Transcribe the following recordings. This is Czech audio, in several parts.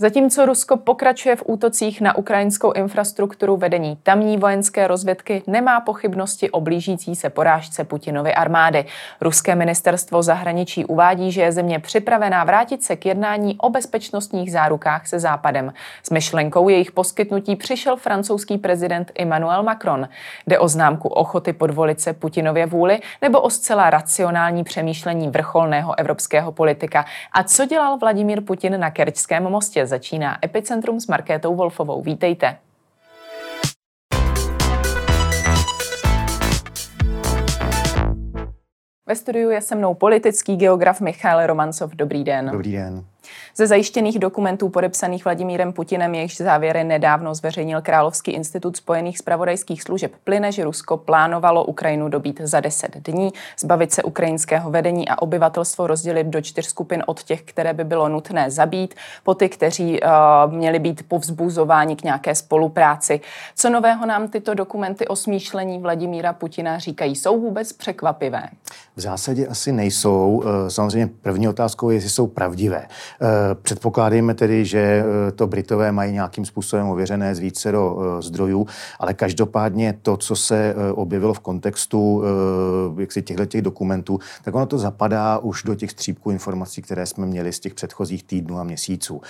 Zatímco Rusko pokračuje v útocích na ukrajinskou infrastrukturu vedení tamní vojenské rozvědky nemá pochybnosti o blížící se porážce Putinovy armády. Ruské ministerstvo zahraničí uvádí, že je země připravená vrátit se k jednání o bezpečnostních zárukách se Západem. S myšlenkou jejich poskytnutí přišel francouzský prezident Emmanuel Macron. Jde o známku ochoty podvolit se Putinově vůli nebo o zcela racionální přemýšlení vrcholného evropského politika. A co dělal Vladimír Putin na Kerčském mostě? Začíná Epicentrum s Markétou Wolfovou. Vítejte. Ve studiu je se mnou politický geograf Michal Romancov. Dobrý den. Dobrý den. Ze zajištěných dokumentů podepsaných Vladimírem Putinem, jejichž závěry nedávno zveřejnil Královský institut spojených spravodajských služeb, plyne, že Rusko plánovalo Ukrajinu dobít za 10 dní, zbavit se ukrajinského vedení a obyvatelstvo rozdělit do čtyř skupin od těch, které by bylo nutné zabít, po ty, kteří uh, měli být povzbuzováni k nějaké spolupráci. Co nového nám tyto dokumenty o smýšlení Vladimíra Putina říkají? Jsou vůbec překvapivé? V zásadě asi nejsou. Eh, samozřejmě první otázkou je, jestli jsou pravdivé. Eh, předpokládejme tedy, že eh, to Britové mají nějakým způsobem ověřené z více do eh, zdrojů, ale každopádně to, co se objevilo v kontextu jaksi těchto těch dokumentů, tak ono to zapadá už do těch střípků informací, které jsme měli z těch předchozích týdnů a měsíců.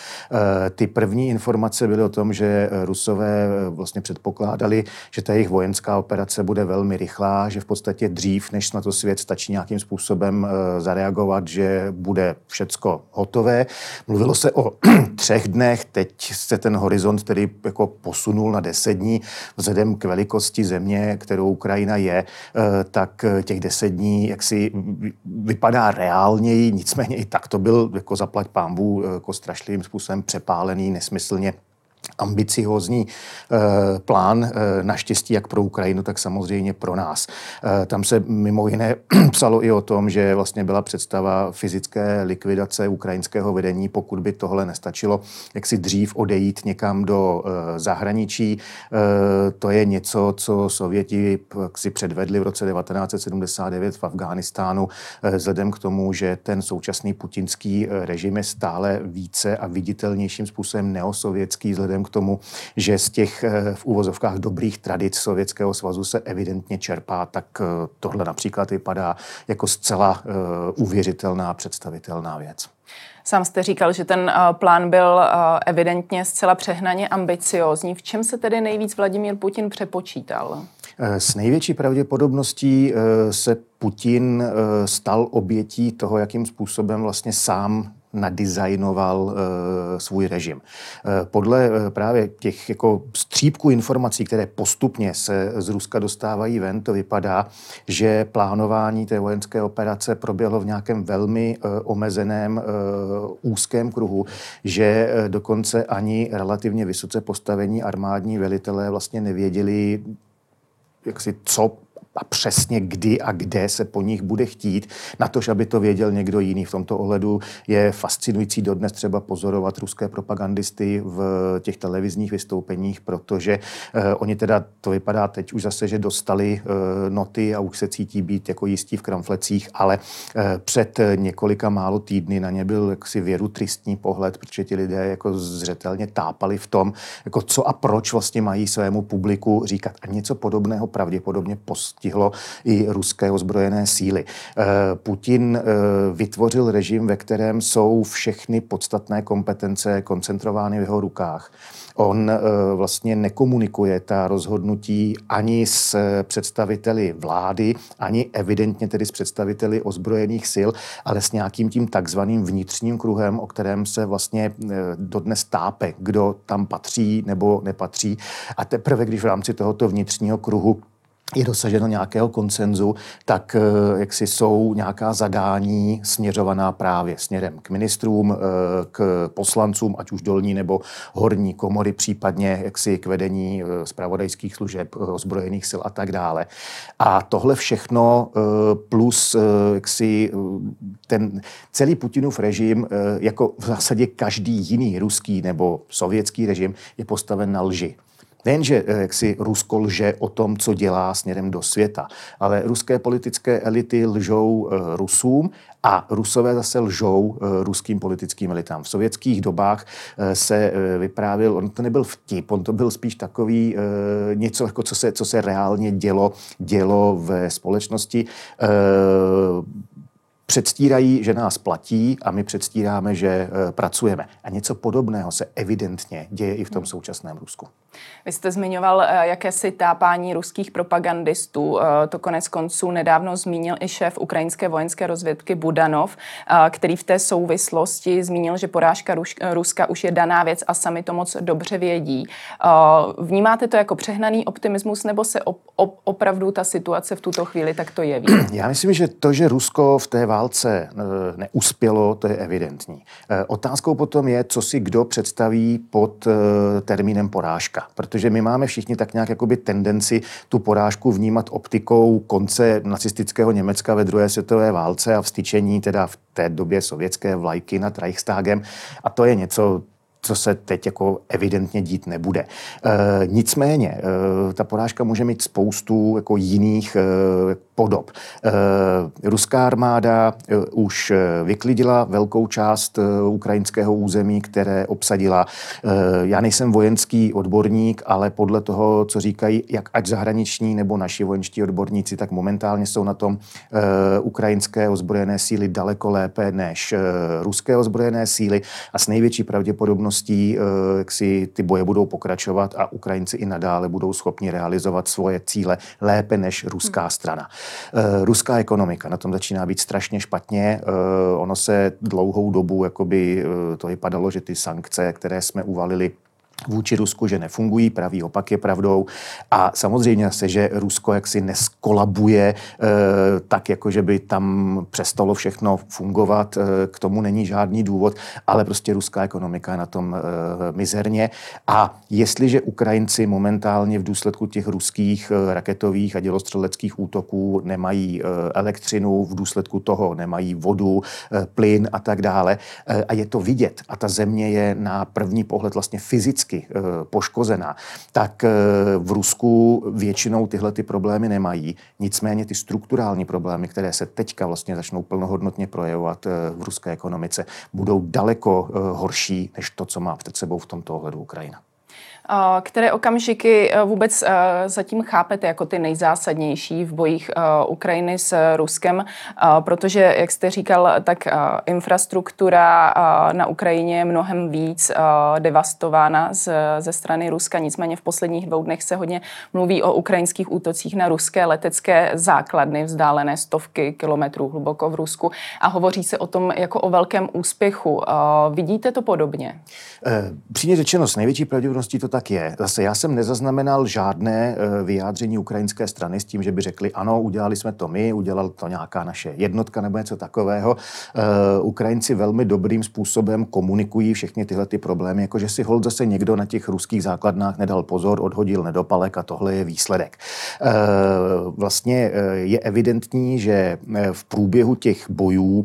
Ty první informace byly o tom, že Rusové vlastně předpokládali, že ta jejich vojenská operace bude velmi rychlá, že v podstatě dřív, než na to svět stačí nějakým způsobem zareagovat, že bude všecko hotové. Mluvilo se o třech dnech, teď se ten horizont tedy jako posunul na deset dní. Vzhledem k velikosti země, kterou Ukrajina je, eh, tak těch deset dní jaksi vypadá reálněji, nicméně i tak to byl jako zaplať pámbu jako strašlivým způsobem přepálený, nesmyslně ambiciozní eh, plán, eh, naštěstí jak pro Ukrajinu, tak samozřejmě pro nás. Eh, tam se mimo jiné psalo i o tom, že vlastně byla představa fyzické likvidace ukrajinského vedení, pokud by tohle nestačilo, jak si dřív odejít někam do zahraničí. To je něco, co Sověti si předvedli v roce 1979 v Afghánistánu, vzhledem k tomu, že ten současný putinský režim je stále více a viditelnějším způsobem neosovětský vzhledem k tomu, že z těch eh, v úvozovkách dobrých tradic Sovětského svazu se evidentně čerpá, tak eh, tohle například vypadá jako zcela eh, uvěřitelná, představitelná věc. Sám jste říkal, že ten plán byl evidentně zcela přehnaně ambiciózní. V čem se tedy nejvíc Vladimír Putin přepočítal? S největší pravděpodobností se Putin stal obětí toho, jakým způsobem vlastně sám nadizajnoval uh, svůj režim. Uh, podle uh, právě těch jako střípků informací, které postupně se z Ruska dostávají ven, to vypadá, že plánování té vojenské operace proběhlo v nějakém velmi uh, omezeném uh, úzkém kruhu, že uh, dokonce ani relativně vysoce postavení armádní velitelé vlastně nevěděli, jak si co a přesně kdy a kde se po nich bude chtít, na to, aby to věděl někdo jiný. V tomto ohledu je fascinující dodnes třeba pozorovat ruské propagandisty v těch televizních vystoupeních, protože eh, oni teda, to vypadá teď už zase, že dostali eh, noty a už se cítí být jako jistí v kramflecích, ale eh, před několika málo týdny na ně byl jaksi věru tristní pohled, protože ti lidé jako zřetelně tápali v tom, jako co a proč vlastně mají svému publiku říkat. A něco podobného pravděpodobně post postihlo i ruské ozbrojené síly. Eh, Putin eh, vytvořil režim, ve kterém jsou všechny podstatné kompetence koncentrovány v jeho rukách. On eh, vlastně nekomunikuje ta rozhodnutí ani s představiteli vlády, ani evidentně tedy s představiteli ozbrojených sil, ale s nějakým tím takzvaným vnitřním kruhem, o kterém se vlastně dodnes tápe, kdo tam patří nebo nepatří. A teprve, když v rámci tohoto vnitřního kruhu je dosaženo nějakého koncenzu, tak eh, jak si jsou nějaká zadání směřovaná právě směrem k ministrům, eh, k poslancům, ať už dolní nebo horní komory, případně jaksi k vedení eh, zpravodajských služeb, ozbrojených sil a tak dále. A tohle všechno plus jaksi ten celý Putinův režim, jako v zásadě každý jiný ruský nebo sovětský režim, je postaven na lži. Nejenže jak si Rusko lže o tom, co dělá směrem do světa, ale ruské politické elity lžou Rusům a Rusové zase lžou ruským politickým elitám. V sovětských dobách se vyprávěl, on to nebyl vtip, on to byl spíš takový něco, jako co se, co se reálně dělo, dělo ve společnosti předstírají, že nás platí a my předstíráme, že e, pracujeme. A něco podobného se evidentně děje i v tom současném Rusku. Vy jste zmiňoval e, jakési tápání ruských propagandistů. E, to konec konců nedávno zmínil i šéf ukrajinské vojenské rozvědky Budanov, který v té souvislosti zmínil, že porážka Ruska už je daná věc a sami to moc dobře vědí. Vnímáte to jako přehnaný optimismus nebo se opravdu ta situace v tuto chvíli takto jeví? Já myslím, že to, že Rusko v té válce válce eh, neuspělo, to je evidentní. Eh, otázkou potom je, co si kdo představí pod eh, termínem porážka. Protože my máme všichni tak nějak jakoby tendenci tu porážku vnímat optikou konce nacistického Německa ve druhé světové válce a vstyčení teda v té době sovětské vlajky nad Reichstagem. A to je něco, co se teď jako evidentně dít nebude. E, nicméně, e, ta porážka může mít spoustu jako jiných e, podob. E, ruská armáda e, už vyklidila velkou část ukrajinského území, které obsadila. Já nejsem vojenský odborník, ale podle toho, co říkají jak ať zahraniční nebo naši vojenští odborníci, tak momentálně jsou na tom ukrajinské ozbrojené síly daleko lépe než ruské ozbrojené síly a s největší pravděpodobností eh, jak si ty boje budou pokračovat a Ukrajinci i nadále budou schopni realizovat svoje cíle lépe než ruská hmm. strana. Eh, ruská ekonomika na tom začíná být strašně špatně. Eh, ono se dlouhou dobu jakoby to vypadalo, že ty sankce, které jsme uvalili vůči Rusku, že nefungují, pravý opak je pravdou. A samozřejmě se, že Rusko jaksi neskolabuje e, tak, jako že by tam přestalo všechno fungovat, e, k tomu není žádný důvod, ale prostě ruská ekonomika je na tom e, mizerně. A jestliže Ukrajinci momentálně v důsledku těch ruských raketových a dělostřeleckých útoků nemají e, elektřinu, v důsledku toho nemají vodu, e, plyn a tak dále, e, a je to vidět, a ta země je na první pohled vlastně fyzicky fyzicky eh, poškozená, tak eh, v Rusku většinou tyhle ty problémy nemají. Nicméně ty strukturální problémy, které se teďka vlastně začnou plnohodnotně projevovat eh, v ruské ekonomice, budou daleko horší než to, co má před sebou v tomto ohledu Ukrajina. Které okamžiky eh, vůbec eh, zatím chápete jako ty nejzásadnější v bojích eh, Ukrajiny s Ruskem? Protože, jak jste říkal, tak infrastruktura na Ukrajině je mnohem víc devastována ze strany Ruska. Nicméně v posledních dvou dnech se hodně mluví o ukrajinských útocích na ruské letecké základny vzdálené stovky kilometrů hluboko v Rusku a hovoří se o tom jako o velkém úspěchu. Vidíte to podobně? Přímě řečeno, s největší pravděpodobností to tak je. Zase já jsem nezaznamenal žádné eh, vyjádření ukrajinské strany s tím, že by řekli, ano, udělali jsme to my, udělal to nějaká naše jednotka nebo něco takového. Uh, Ukrajinci velmi dobrým způsobem komunikují všechny tyhle ty problémy, jakože si hold zase někdo na těch ruských základnách nedal pozor, odhodil nedopalek a tohle je výsledek. Uh, vlastně je evidentní, že v průběhu těch bojů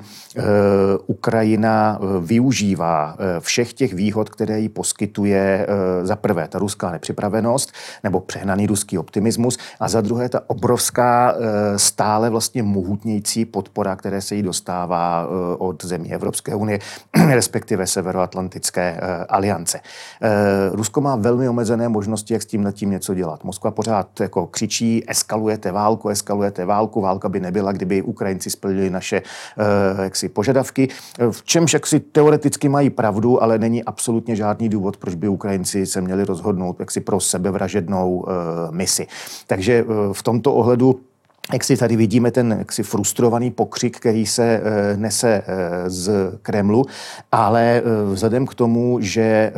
Ukrajina využívá všech těch výhod, které jí poskytuje za prvé ta ruská nepřipravenost nebo přehnaný ruský optimismus a za druhé ta obrovská eh, stále vlastně mohutnějící podpora, které se jí dostává eh, od zemí Evropské unie, respektive Severoatlantické eh, aliance. Rusko má velmi omezené možnosti, jak s tím tím něco dělat. Moskva pořád jako křičí, eskalujete válku, eskalujete válku, válka by nebyla, kdyby Ukrajinci splnili naše jaksi, požadavky, v čemž jaksi teoreticky mají pravdu, ale není absolutně žádný důvod, proč by Ukrajinci se měli rozhodnout jaksi pro sebevražednou uh, misi. Takže uh, v tomto ohledu jak si tady vidíme ten jaksi frustrovaný pokřik, který se e, nese e, z Kremlu, ale e, vzhledem k tomu, že e,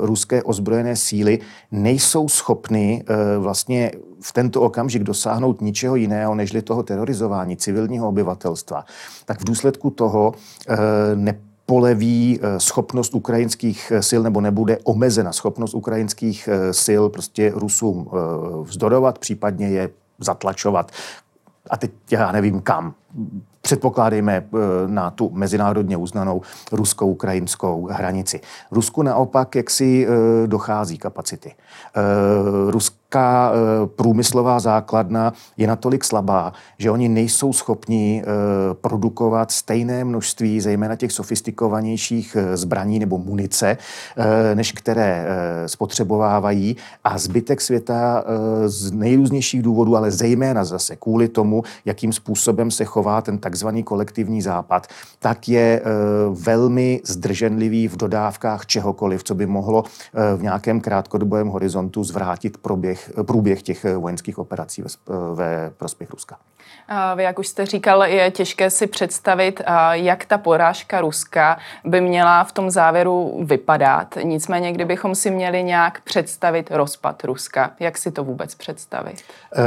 ruské ozbrojené síly nejsou schopny e, vlastně v tento okamžik dosáhnout ničeho jiného, nežli toho terorizování civilního obyvatelstva, tak v důsledku toho e, ne poleví eh, schopnost ukrajinských eh, sil nebo nebude omezena schopnost ukrajinských eh, sil prostě Rusům vzdorovat, případně je zatlačovat. A teď já nevím kam předpokládejme na tu mezinárodně uznanou rusko-ukrajinskou hranici. Rusku naopak jaksi dochází kapacity. Rusko česká eh, průmyslová základna je natolik slabá, že oni nejsou schopni eh, produkovat stejné množství, zejména těch sofistikovanějších eh, zbraní nebo munice, než které spotřebovávají a zbytek světa z nejrůznějších důvodů, ale zejména zase kvůli tomu, jakým způsobem se chová ten takzvaný kolektivní západ, tak je velmi zdrženlivý v dodávkách čehokoliv, co by mohlo v nějakém krátkodobém horizontu zvrátit proběh průběh těch eh, vojenských operací ve, eh, ve prospěch Ruska. Vy, jak už jste říkal, je těžké si představit, jak ta porážka Ruska by měla v tom závěru vypadat. Nicméně, kdybychom si měli nějak představit rozpad Ruska, jak si to vůbec představit? E,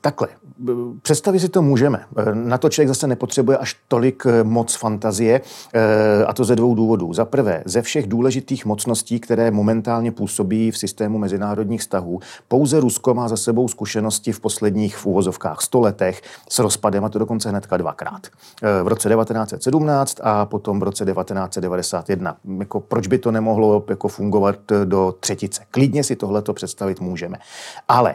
takhle. Představit si to můžeme. Na to člověk zase nepotřebuje až tolik moc fantazie, a to ze dvou důvodů. Za prvé, ze všech důležitých mocností, které momentálně působí v systému mezinárodních vztahů, pouze Rusko má za sebou zkušenosti v posledních v úvozovkách stoletech s rozpadem, a to dokonce hnedka dvakrát. E, v roce 1917 a potom v roce 1991. Jako, proč by to nemohlo jako fungovat do třetice? Klidně si tohleto představit můžeme. Ale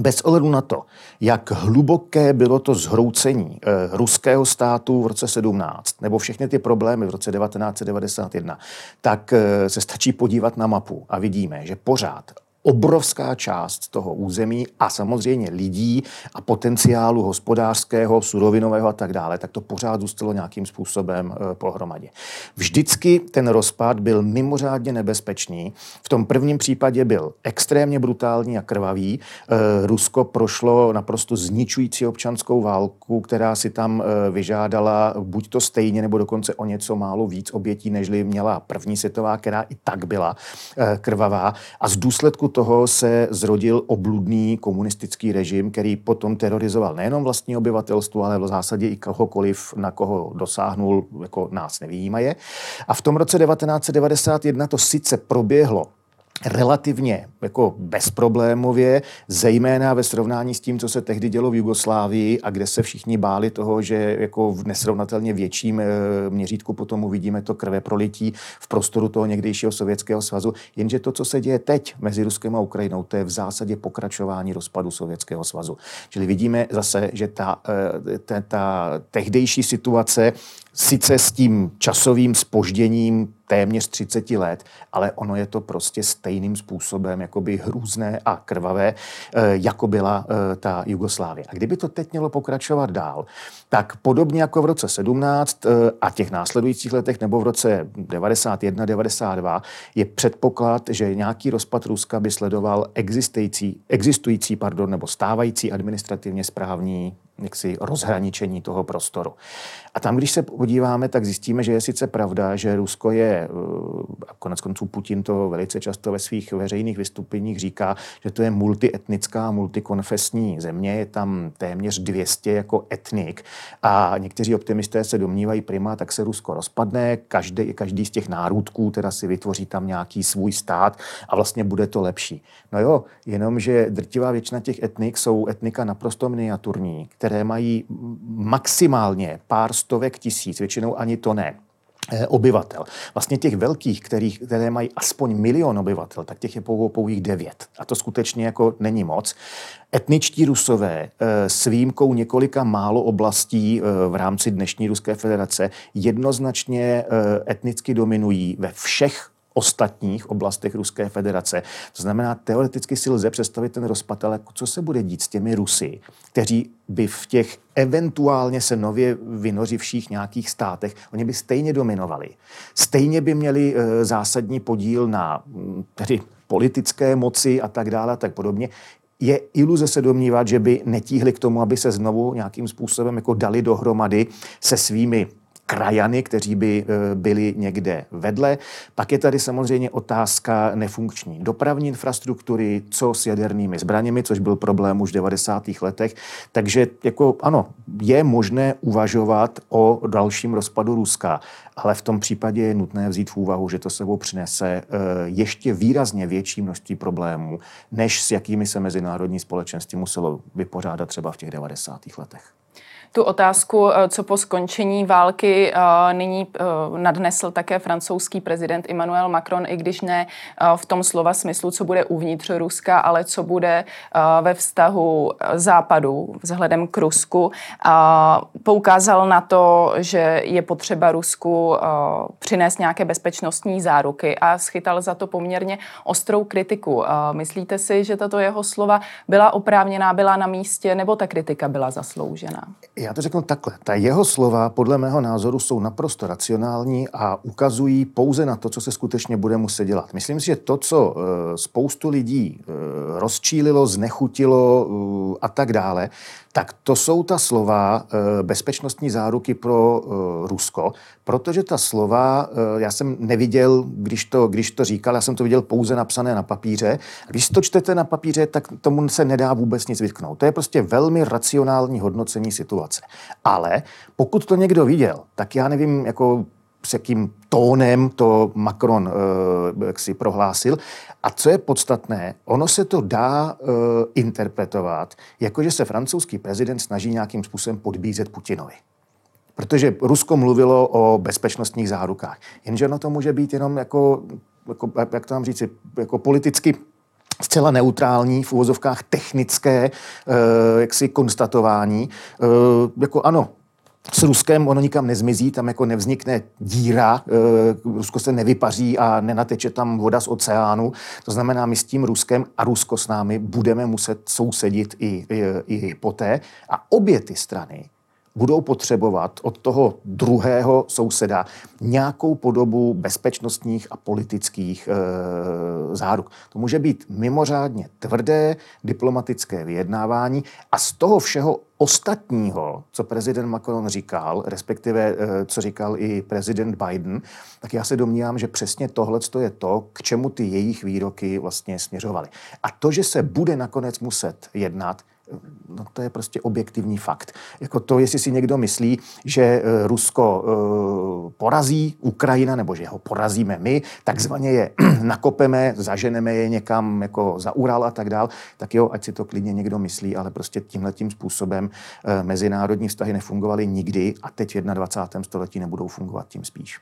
bez ohledu na to, jak hluboké bylo to zhroucení e, ruského státu v roce 17, nebo všechny ty problémy v roce 1991, tak e, se stačí podívat na mapu a vidíme, že pořád obrovská část toho území a samozřejmě lidí a potenciálu hospodářského, surovinového a tak dále, tak to pořád zůstalo nějakým způsobem e, pohromadě. Vždycky ten rozpad byl mimořádně nebezpečný. V tom prvním případě byl extrémně brutální a krvavý. E, Rusko prošlo naprosto zničující občanskou válku, která si tam e, vyžádala buď to stejně, nebo dokonce o něco málo víc obětí, nežli měla první světová, která i tak byla krvavá. A z důsledku toho se zrodil obludný komunistický režim, který potom terorizoval nejenom vlastní obyvatelstvo, ale v zásadě i kohokoliv, na koho dosáhnul, jako nás nevýjímaje. A v tom roce 1991 to sice proběhlo relativně jako bezproblémově, zejména ve srovnání s tím, co se tehdy dělo v Jugoslávii a kde se všichni báli toho, že jako v nesrovnatelně větším eh, měřítku potom uvidíme to krve prolití v prostoru toho někdejšího Sovětského svazu. Jenže to, co se děje teď mezi Ruskem a Ukrajinou, to je v zásadě pokračování rozpadu Sovětského svazu. Čili vidíme zase, že ta, eh, ta, ta tehdejší situace sice s tím časovým spožděním téměř 30 let, ale ono je to prostě stejným způsobem jakoby hrůzné a krvavé, eh, jako byla eh, ta Jugoslávie. A kdyby to teď mělo pokračovat dál, tak podobně jako v roce 17 eh, a těch následujících letech nebo v roce 91, 92 je předpoklad, že nějaký rozpad Ruska by sledoval existující, existující pardon, nebo stávající administrativně správní jaksi rozhraničení toho prostoru. A tam, když se podíváme, tak zjistíme, že je sice pravda, že Rusko je, eh, a konec konců Putin to velice často ve svých veřejných vystoupeních říká, že to je multietnická, multikonfesní země, je tam téměř 200 jako etnik a někteří optimisté se domnívají prima, tak se Rusko rozpadne, každý, každý z těch národků teda si vytvoří tam nějaký svůj stát a vlastně bude to lepší. No jo, jenomže drtivá většina těch etnik jsou etnika naprosto miniaturní, které mají maximálně pár stovek tisíc, většinou ani to ne eh, obyvatel. Vlastně těch velkých, kterých, které mají aspoň milion obyvatel, tak těch je pouhou pouhých devět. A to skutečně jako není moc. Etničtí rusové eh, s výjimkou několika málo oblastí eh, v rámci dnešní Ruské federace jednoznačně etnicky dominují ve všech ostatních oblastech Ruské federace. To znamená, teoreticky si lze představit ten rozpad, ale co se bude dít s těmi Rusy, kteří by v těch eventuálně se nově vynořivších nějakých státech, oni by stejně dominovali. Stejně by měli e, zásadní podíl na mm, tedy politické moci a tak dále a tak podobně je iluze se domnívat, že by netíhli k tomu, aby se znovu nějakým způsobem jako dali dohromady se svými krajany, kteří by e, byli někde vedle. Pak je tady samozřejmě otázka nefunkční dopravní infrastruktury, co s jadernými zbraněmi, což byl problém už v 90. letech. Takže jako ano, je možné uvažovat o dalším rozpadu Ruska, ale v tom případě je nutné vzít v úvahu, že to sebou přinese e, ještě výrazně větší množství problémů, než s jakými se mezinárodní společenství muselo vypořádat třeba v těch 90. letech. Tu otázku, co po skončení války nyní nadnesl také francouzský prezident Emmanuel Macron, i když ne v tom slova smyslu, co bude uvnitř Ruska, ale co bude ve vztahu západu vzhledem k Rusku. Poukázal na to, že je potřeba Rusku přinést nějaké bezpečnostní záruky a schytal za to poměrně ostrou kritiku. Myslíte si, že tato jeho slova byla oprávněná, byla na místě, nebo ta kritika byla zasloužená? Já to řeknu takhle. Ta jeho slova podle mého názoru jsou naprosto racionální a ukazují pouze na to, co se skutečně bude muset dělat. Myslím si, že to, co eh, spoustu lidí eh, rozčílilo, znechutilo eh, a tak dále, tak to jsou ta slova bezpečnostní záruky pro Rusko, protože ta slova já jsem neviděl, když to, když to říkal, já jsem to viděl pouze napsané na papíře. Když to čtete na papíře, tak tomu se nedá vůbec nic vytknout. To je prostě velmi racionální hodnocení situace. Ale pokud to někdo viděl, tak já nevím, jako s jakým tónem to Macron uh, jak si prohlásil. A co je podstatné, ono se to dá uh, interpretovat, jako že se francouzský prezident snaží nějakým způsobem podbízet Putinovi. Protože Rusko mluvilo o bezpečnostních zárukách. Jenže ono to může být jenom jako, jako jak to mám říci, jako politicky zcela neutrální, v uvozovkách technické eh, jaksi konstatování. Eh, jako ano, s Ruskem ono nikam nezmizí, tam jako nevznikne díra, e, Rusko se nevypaří a nenateče tam voda z oceánu. To znamená, my s tím Ruskem a Rusko s námi budeme muset sousedit i, i, i poté. A obě ty strany budou potřebovat od toho druhého souseda nějakou podobu bezpečnostních a politických e, záruk. To může být mimořádně tvrdé diplomatické vyjednávání a z toho všeho ostatního, co prezident Macron říkal, respektive e, co říkal i prezident Biden, tak já se domnívám, že přesně tohle je to, k čemu ty jejich výroky vlastně směřovaly. A to, že se bude nakonec muset jednat, no to je prostě objektivní fakt. Jako to, jestli si někdo myslí, že eh, Rusko uh, porazí Ukrajina, nebo že ho porazíme my, takzvaně je nakopeme, zaženeme je někam jako za Ural a tak dál, tak jo, ať si to klidně někdo myslí, ale prostě tímhletím způsobem uh, mezinárodní vztahy nefungovaly nikdy a teď v 21. století nebudou fungovat tím spíš.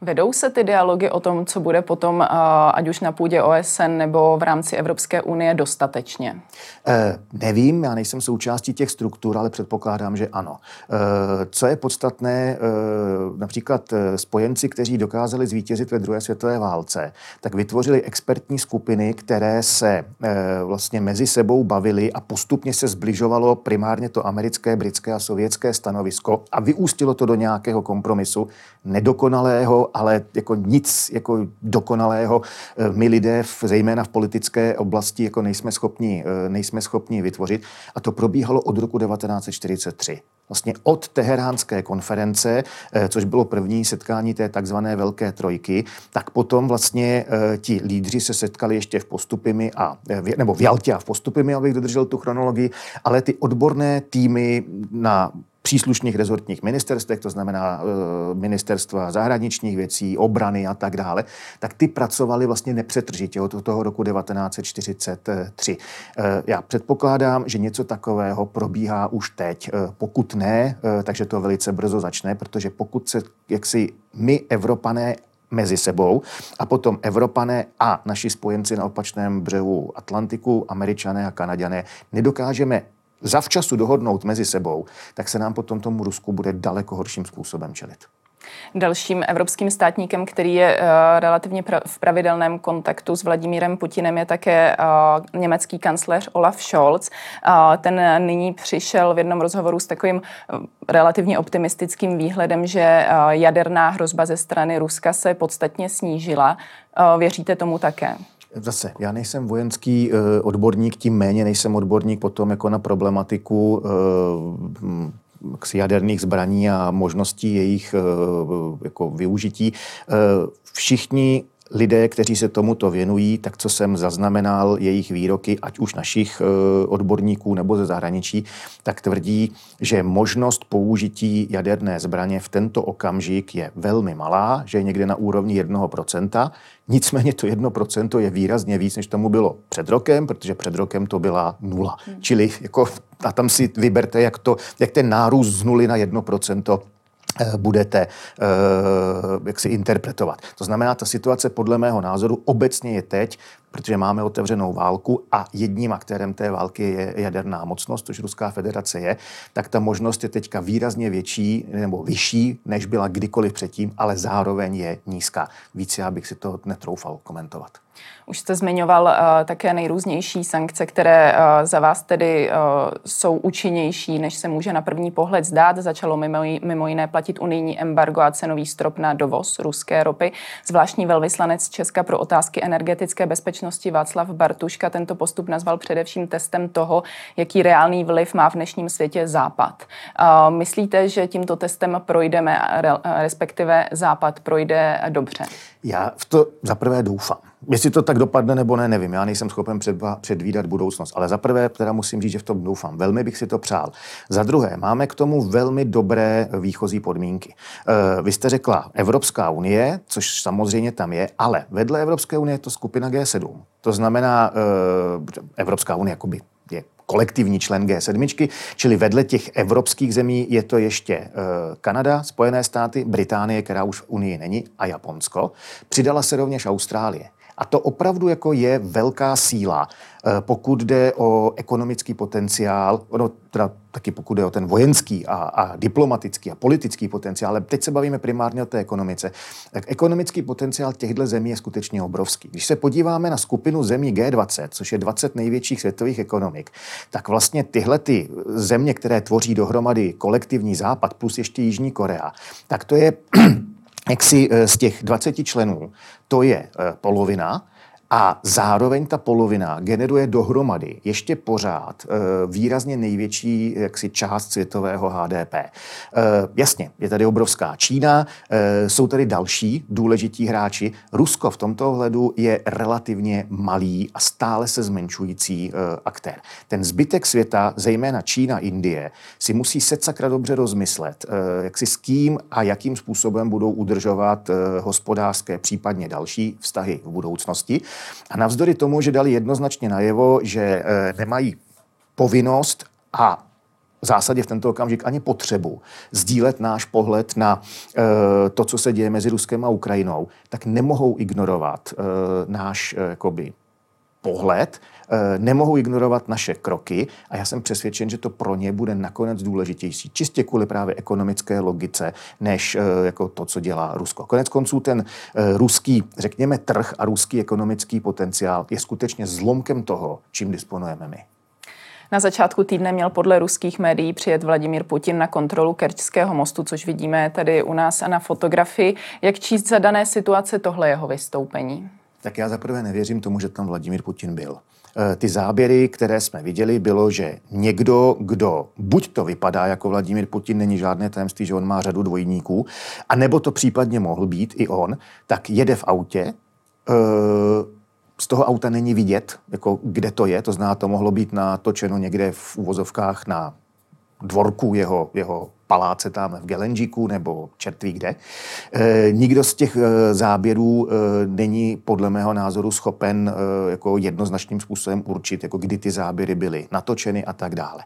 Vedou se ty dialogy o tom, co bude potom, ať už na půdě OSN nebo v rámci Evropské unie, dostatečně? Eh, nevím, já nejsem součástí těch struktur, ale předpokládám, že ano. Eh, co je podstatné, eh, například eh, spojenci, kteří dokázali zvítězit ve druhé světové válce, tak vytvořili expertní skupiny, které se vlastně mezi sebou bavily a postupně se zbližovalo primárně to americké, britské a sovětské stanovisko a vyústilo to do nějakého kompromisu, nedokonalého, ale jako nic jako dokonalého my lidé, v, zejména v politické oblasti, jako nejsme schopni, nejsme schopni vytvořit. A to probíhalo od roku 1943 vlastně od Teheránské konference, eh, což bylo první setkání té takzvané Velké trojky, tak potom vlastně ti lídři se setkali ještě v Postupimi a, nebo v Jaltě a v Postupimi, abych dodržel tu chronologii, ale ty odborné týmy na příslušných rezortních ministerstvech, to znamená e, ministerstva zahraničních věcí, obrany a tak dále, tak ty pracovali vlastně nepřetržitě od toho roku 1943. E, já předpokládám, že něco takového probíhá už teď. E, pokud ne, takže to velice brzo začne, protože pokud se jaksi my, Evropané, mezi sebou a potom Evropané a naši spojenci na opačném břehu Atlantiku, Američané a Kanaďané, nedokážeme zavčasu dohodnout mezi sebou, tak se nám potom tomu Rusku bude daleko horším způsobem čelit. Dalším evropským státníkem, který je uh, relativně v pravidelném kontaktu s Vladimírem Putinem, je také uh, německý kancléř Olaf Scholz. Uh, ten nyní přišel v jednom rozhovoru s takovým relativně optimistickým výhledem, že jaderná hrozba ze strany Ruska se podstatně snížila. Věříte tomu také? Zase, já nejsem vojenský uh, odborník, tím méně nejsem odborník potom jako na problematiku uh, jaderných zbraní a možností jejich uh, jako využití. Uh, všichni lidé, kteří se tomuto věnují, tak co jsem zaznamenal jejich výroky, ať už našich eh, odborníků nebo ze zahraničí, tak tvrdí, že možnost použití jaderné zbraně v tento okamžik je velmi malá, že je někde na úrovni 1%. Nicméně to 1% je výrazně víc, než tomu bylo před rokem, protože před rokem to byla nula. Hmm. Čili jako, a tam si vyberte, jak, to, jak ten nárůst z nuly na 1% Eh, budete eh, jak si interpretovat. To znamená, ta situace podle mého názoru obecně je teď, protože máme otevřenou válku a jedním aktérem té války je jaderná mocnost, což Ruská federace je, tak ta možnost je teďka výrazně větší nebo vyšší, než byla kdykoliv předtím, ale zároveň je nízká. Více já bych si to netroufal komentovat. Už jste zmiňoval uh, také nejrůznější sankce, které uh, za vás tedy uh, jsou účinnější, než se může na první pohled zdát. Začalo mimo, mimo jiné platit unijní embargo a cenový strop na dovoz ruské ropy. Zvláštní velvyslanec Česka pro otázky energetické bezpečnosti Václav Bartuška tento postup nazval především testem toho, jaký reálný vliv má v dnešním světě Západ. Myslíte, že tímto testem projdeme, respektive Západ projde dobře? Já v to zaprvé doufám. Jestli to tak dopadne nebo ne, nevím. Já nejsem schopen předvídat budoucnost. Ale za prvé teda musím říct, že v tom doufám. Velmi bych si to přál. Za druhé, máme k tomu velmi dobré výchozí podmínky. E, vy jste řekla Evropská unie, což samozřejmě tam je, ale vedle Evropské unie je to skupina G7. To znamená, e, Evropská unie jakoby je kolektivní člen G7, čili vedle těch evropských zemí je to ještě e, Kanada, Spojené státy, Británie, která už v Unii není, a Japonsko. Přidala se rovněž Austrálie. A to opravdu jako je velká síla, eh, pokud jde o ekonomický potenciál, no, teda taky pokud jde o ten vojenský a, a diplomatický a politický potenciál, ale teď se bavíme primárně o té ekonomice. Tak ekonomický potenciál těchto zemí je skutečně obrovský. Když se podíváme na skupinu zemí G20, což je 20 největších světových ekonomik, tak vlastně tyhle ty země, které tvoří dohromady kolektivní západ plus ještě Jižní Korea, tak to je jak si eh, z těch 20 členů, to je eh, polovina, a zároveň ta polovina generuje dohromady ještě pořád e, výrazně největší jaksi, část světového HDP. E, jasně, je tady obrovská Čína, e, jsou tady další důležití hráči. Rusko v tomto ohledu je relativně malý a stále se zmenšující aktér. Ten zbytek světa, zejména Čína, Indie, si musí se sakra dobře rozmyslet, jak si s kým a jakým způsobem budou udržovat hospodářské, případně další vztahy v budoucnosti. A navzdory tomu, že dali jednoznačně najevo, že eh, nemají povinnost a v zásadě v tento okamžik ani potřebu sdílet náš pohled na e, to, co se děje mezi Ruskem a Ukrajinou, tak nemohou ignorovat e, náš e, jakoby, pohled, eh, nemohou ignorovat naše kroky a já jsem přesvědčen, že to pro ně bude nakonec důležitější, čistě kvůli právě ekonomické logice, než eh, jako to, co dělá Rusko. Konec konců ten eh, ruský, řekněme, trh a ruský ekonomický potenciál je skutečně zlomkem toho, čím disponujeme my. Na začátku týdne měl podle ruských médií přijet Vladimír Putin na kontrolu Kerčského mostu, což vidíme tady u nás a na fotografii. Jak číst za dané situace tohle jeho vystoupení? Tak já zaprvé nevěřím tomu, že tam Vladimír Putin byl. E, ty záběry, které jsme viděli, bylo, že někdo, kdo buď to vypadá jako Vladimír Putin, není žádné tajemství, že on má řadu dvojníků, a nebo to případně mohl být i on, tak jede v autě, e, z toho auta není vidět, jako kde to je, to zná, to mohlo být natočeno někde v uvozovkách na dvorku jeho, jeho paláce tam v Gelenžiku nebo čertví kde. E, nikdo z těch e, záběrů e, není podle mého názoru schopen e, jako jednoznačným způsobem určit, jako kdy ty záběry byly natočeny a tak dále.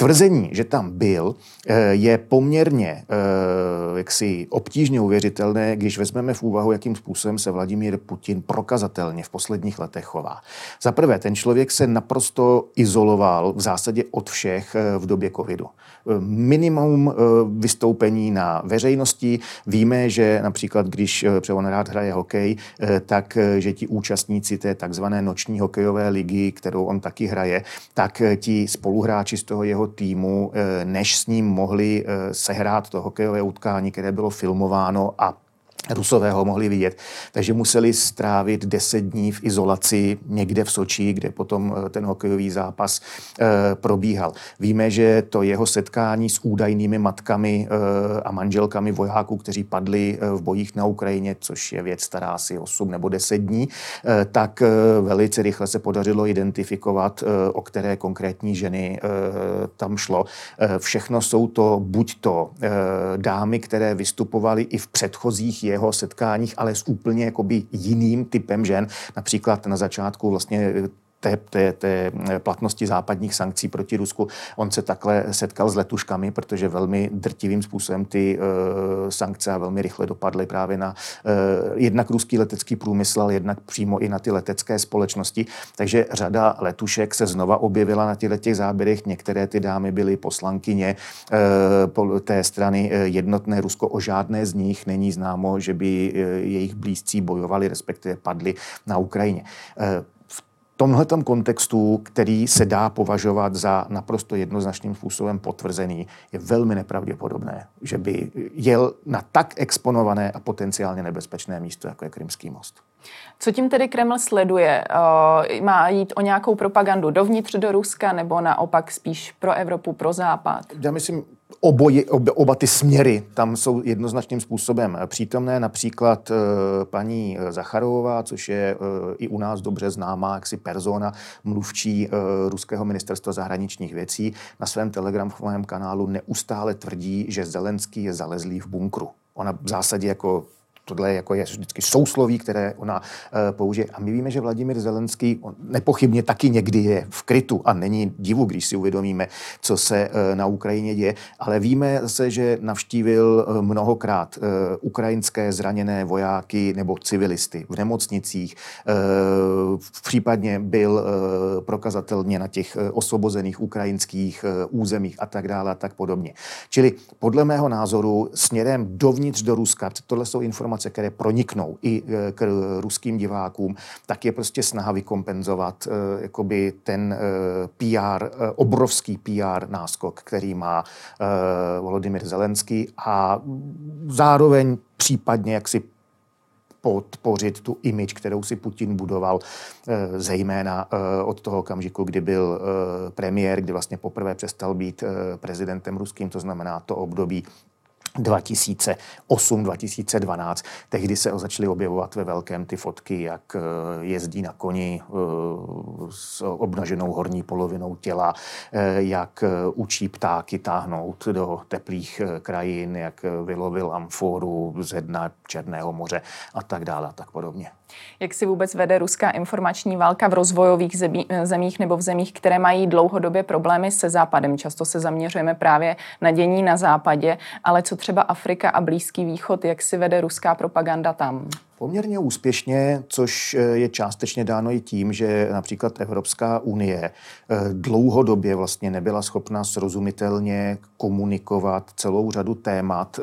Tvrzení, že tam byl, eh, je poměrně eh, jaksi obtížně uvěřitelné, když vezmeme v úvahu, jakým způsobem se Vladimír Putin prokazatelně v posledních letech chová. Za prvé, ten člověk se naprosto izoloval v zásadě od všech eh, v době covidu. Minimum vystoupení na veřejnosti. Víme, že například, když on rád hraje hokej, tak že ti účastníci té takzvané noční hokejové ligy, kterou on taky hraje, tak ti spoluhráči z toho jeho týmu, eh, než s ním mohli eh, sehrát to hokejové utkání, které bylo filmováno a Rusové ho mohli vidět, takže museli strávit deset dní v izolaci někde v Soči, kde potom eh, ten hokejový zápas e, probíhal. Víme, že to jeho setkání s údajnými matkami e, a manželkami vojáků, kteří padli v bojích na Ukrajině, což je věc stará asi 8 nebo 10 dní, e, tak velice rychle se podařilo identifikovat, o které konkrétní ženy tam šlo. Všechno jsou to buď to dámy, které vystupovaly i v předchozích jeho jeho setkáních, ale s úplně jakoby jiným typem žen. Například na začátku vlastně té, té, té platnosti západních sankcí proti Rusku. On se takhle setkal s letuškami, protože velmi drtivým způsobem ty uh, sankce a velmi rychle dopadly právě na uh, jednak ruský letecký průmysl, ale jednak přímo i na ty letecké společnosti. Takže řada letušek se znova objevila na těchto těch záběrech. Některé ty dámy byly poslankyně uh, té strany jednotné Rusko. O žádné z nich není známo, že by jejich blízcí bojovali, respektive padli na Ukrajině tomhle kontextu, který se dá považovat za naprosto jednoznačným způsobem potvrzený, je velmi nepravděpodobné, že by jel na tak exponované a potenciálně nebezpečné místo, jako je Krymský most. Co tím tedy Kreml sleduje? Eh, má jít o nějakou propagandu dovnitř do Ruska nebo naopak spíš pro Evropu, pro Západ? Já myslím, oboji, oba, oba ty směry tam jsou jednoznačným způsobem přítomné. Například e, paní Zacharová, což je i u nás dobře známá jaksi persona mluvčí Ruského ministerstva zahraničních věcí, na svém telegramovém kanálu neustále tvrdí, že Zelenský je zalezlý v bunkru. Ona v zásadě jako tohle jako je vždycky sousloví, které ona uh, použije. A my víme, že Vladimír Zelenský nepochybně taky někdy je v krytu a není divu, když si uvědomíme, co se uh, na Ukrajině děje, ale víme se, že navštívil uh, mnohokrát ukrajinské zraněné vojáky nebo civilisty v nemocnicích. Případně byl prokazatelně na těch osvobozených ukrajinských územích a tak dále a tak podobně. Čili podle mého názoru směrem dovnitř do Ruska, tohle jsou informace, informace, které proniknou i e, k ruským divákům, tak je prostě snaha vykompenzovat e, jakoby ten e, PR, obrovský PR náskok, který má Volodymyr Zelenský a zároveň případně jak si podpořit tu image, kterou si Putin budoval, zejména od toho okamžiku, kdy byl premiér, kdy vlastně poprvé přestal být prezidentem ruským, to znamená to období 2008-2012. Tehdy se začaly objevovat ve velkém ty fotky, jak eh, jezdí na koni eh, s obnaženou horní polovinou těla, eh, jak učí ptáky táhnout do teplých krajin, jak vylovil amforu ze dna Černého moře a tak dále a tak podobně. Jak si vůbec vede ruská informační válka v rozvojových zemích nebo v zemích, které mají dlouhodobě problémy se západem? Často se zaměřujeme právě na dění na západě, ale co třeba Afrika a Blízký východ, jak si vede ruská propaganda tam? Poměrně úspěšně, což eh, je částečně dáno i tím, že například Evropská unie eh, dlouhodobě vlastně nebyla schopna srozumitelně komunikovat celou řadu témat eh,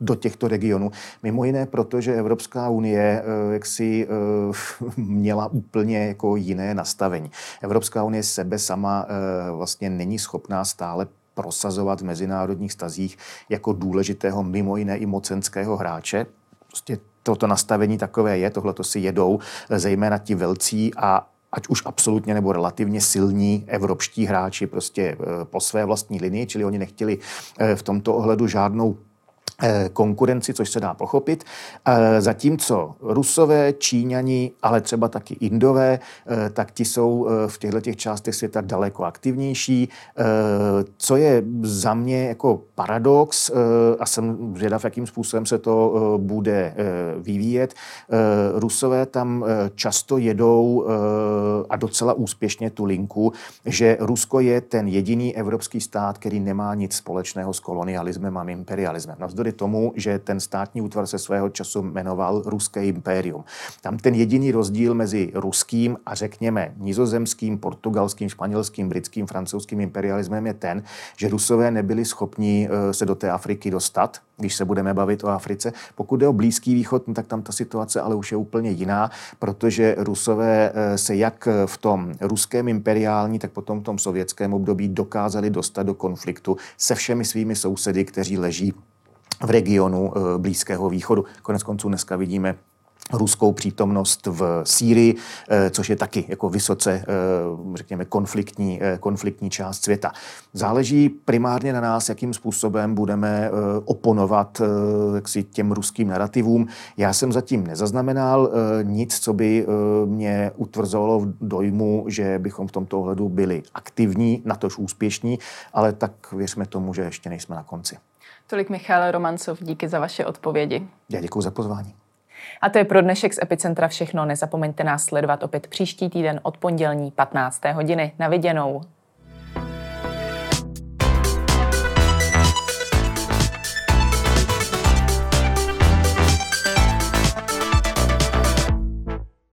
do těchto regionů. Mimo jiné proto, že Evropská unie jaksi měla úplně jako jiné nastavení. Evropská unie sebe sama vlastně není schopná stále prosazovat v mezinárodních stazích jako důležitého mimo jiné i mocenského hráče. Prostě toto nastavení takové je, tohle to si jedou eh, zejména ti velcí a ať už absolutně nebo relativně silní evropští hráči prostě eh, po své vlastní linii, čili oni nechtěli eh, v tomto ohledu žádnou konkurenci, což se dá pochopit. Eh, zatímco Rusové, Číňani, ale třeba taky Indové, eh, tak ti jsou v těchto těch částech světa daleko aktivnější. Co je za mě jako paradox, a jsem zvědav, jakým způsobem se to bude vyvíjet, Rusové tam často jedou a docela úspěšně tu linku, že Rusko je ten jediný evropský stát, který nemá nic společného s kolonialismem a imperialismem. Navzdory navzdory tomu, že ten státní útvar se svého času jmenoval Ruské impérium. Tam ten jediný rozdíl mezi ruským a řekněme nizozemským, portugalským, španělským, britským, francouzským imperialismem je ten, že Rusové nebyli schopni eh, se do té Afriky dostat, když se budeme bavit o Africe. Pokud jde o Blízký východ, no tak tam ta situace ale už je úplně jiná, protože Rusové eh, se jak v tom ruském imperiální, tak potom v tom sovětském období dokázali dostat do konfliktu se všemi svými sousedy, kteří leží v regionu Blízkého východu. Konec konců dneska vidíme ruskou přítomnost v Sýrii, eh, což je taky jako vysoce, eh, řekněme, konfliktní, eh, konfliktní část světa. Záleží primárně na nás, jakým způsobem budeme oponovat jaksi těm ruským narrativům. Já jsem zatím nezaznamenal nic, co by mě utvrzovalo v dojmu, že bychom v tomto ohledu byli aktivní, natož úspěšní, ale tak věřme tomu, že ještě nejsme na konci. Tolik Michal Romancov, díky za vaše odpovědi. Já děkuji za pozvání. A to je pro dnešek z Epicentra všechno. Nezapomeňte nás sledovat opět příští týden od pondělní 15. hodiny. Na viděnou.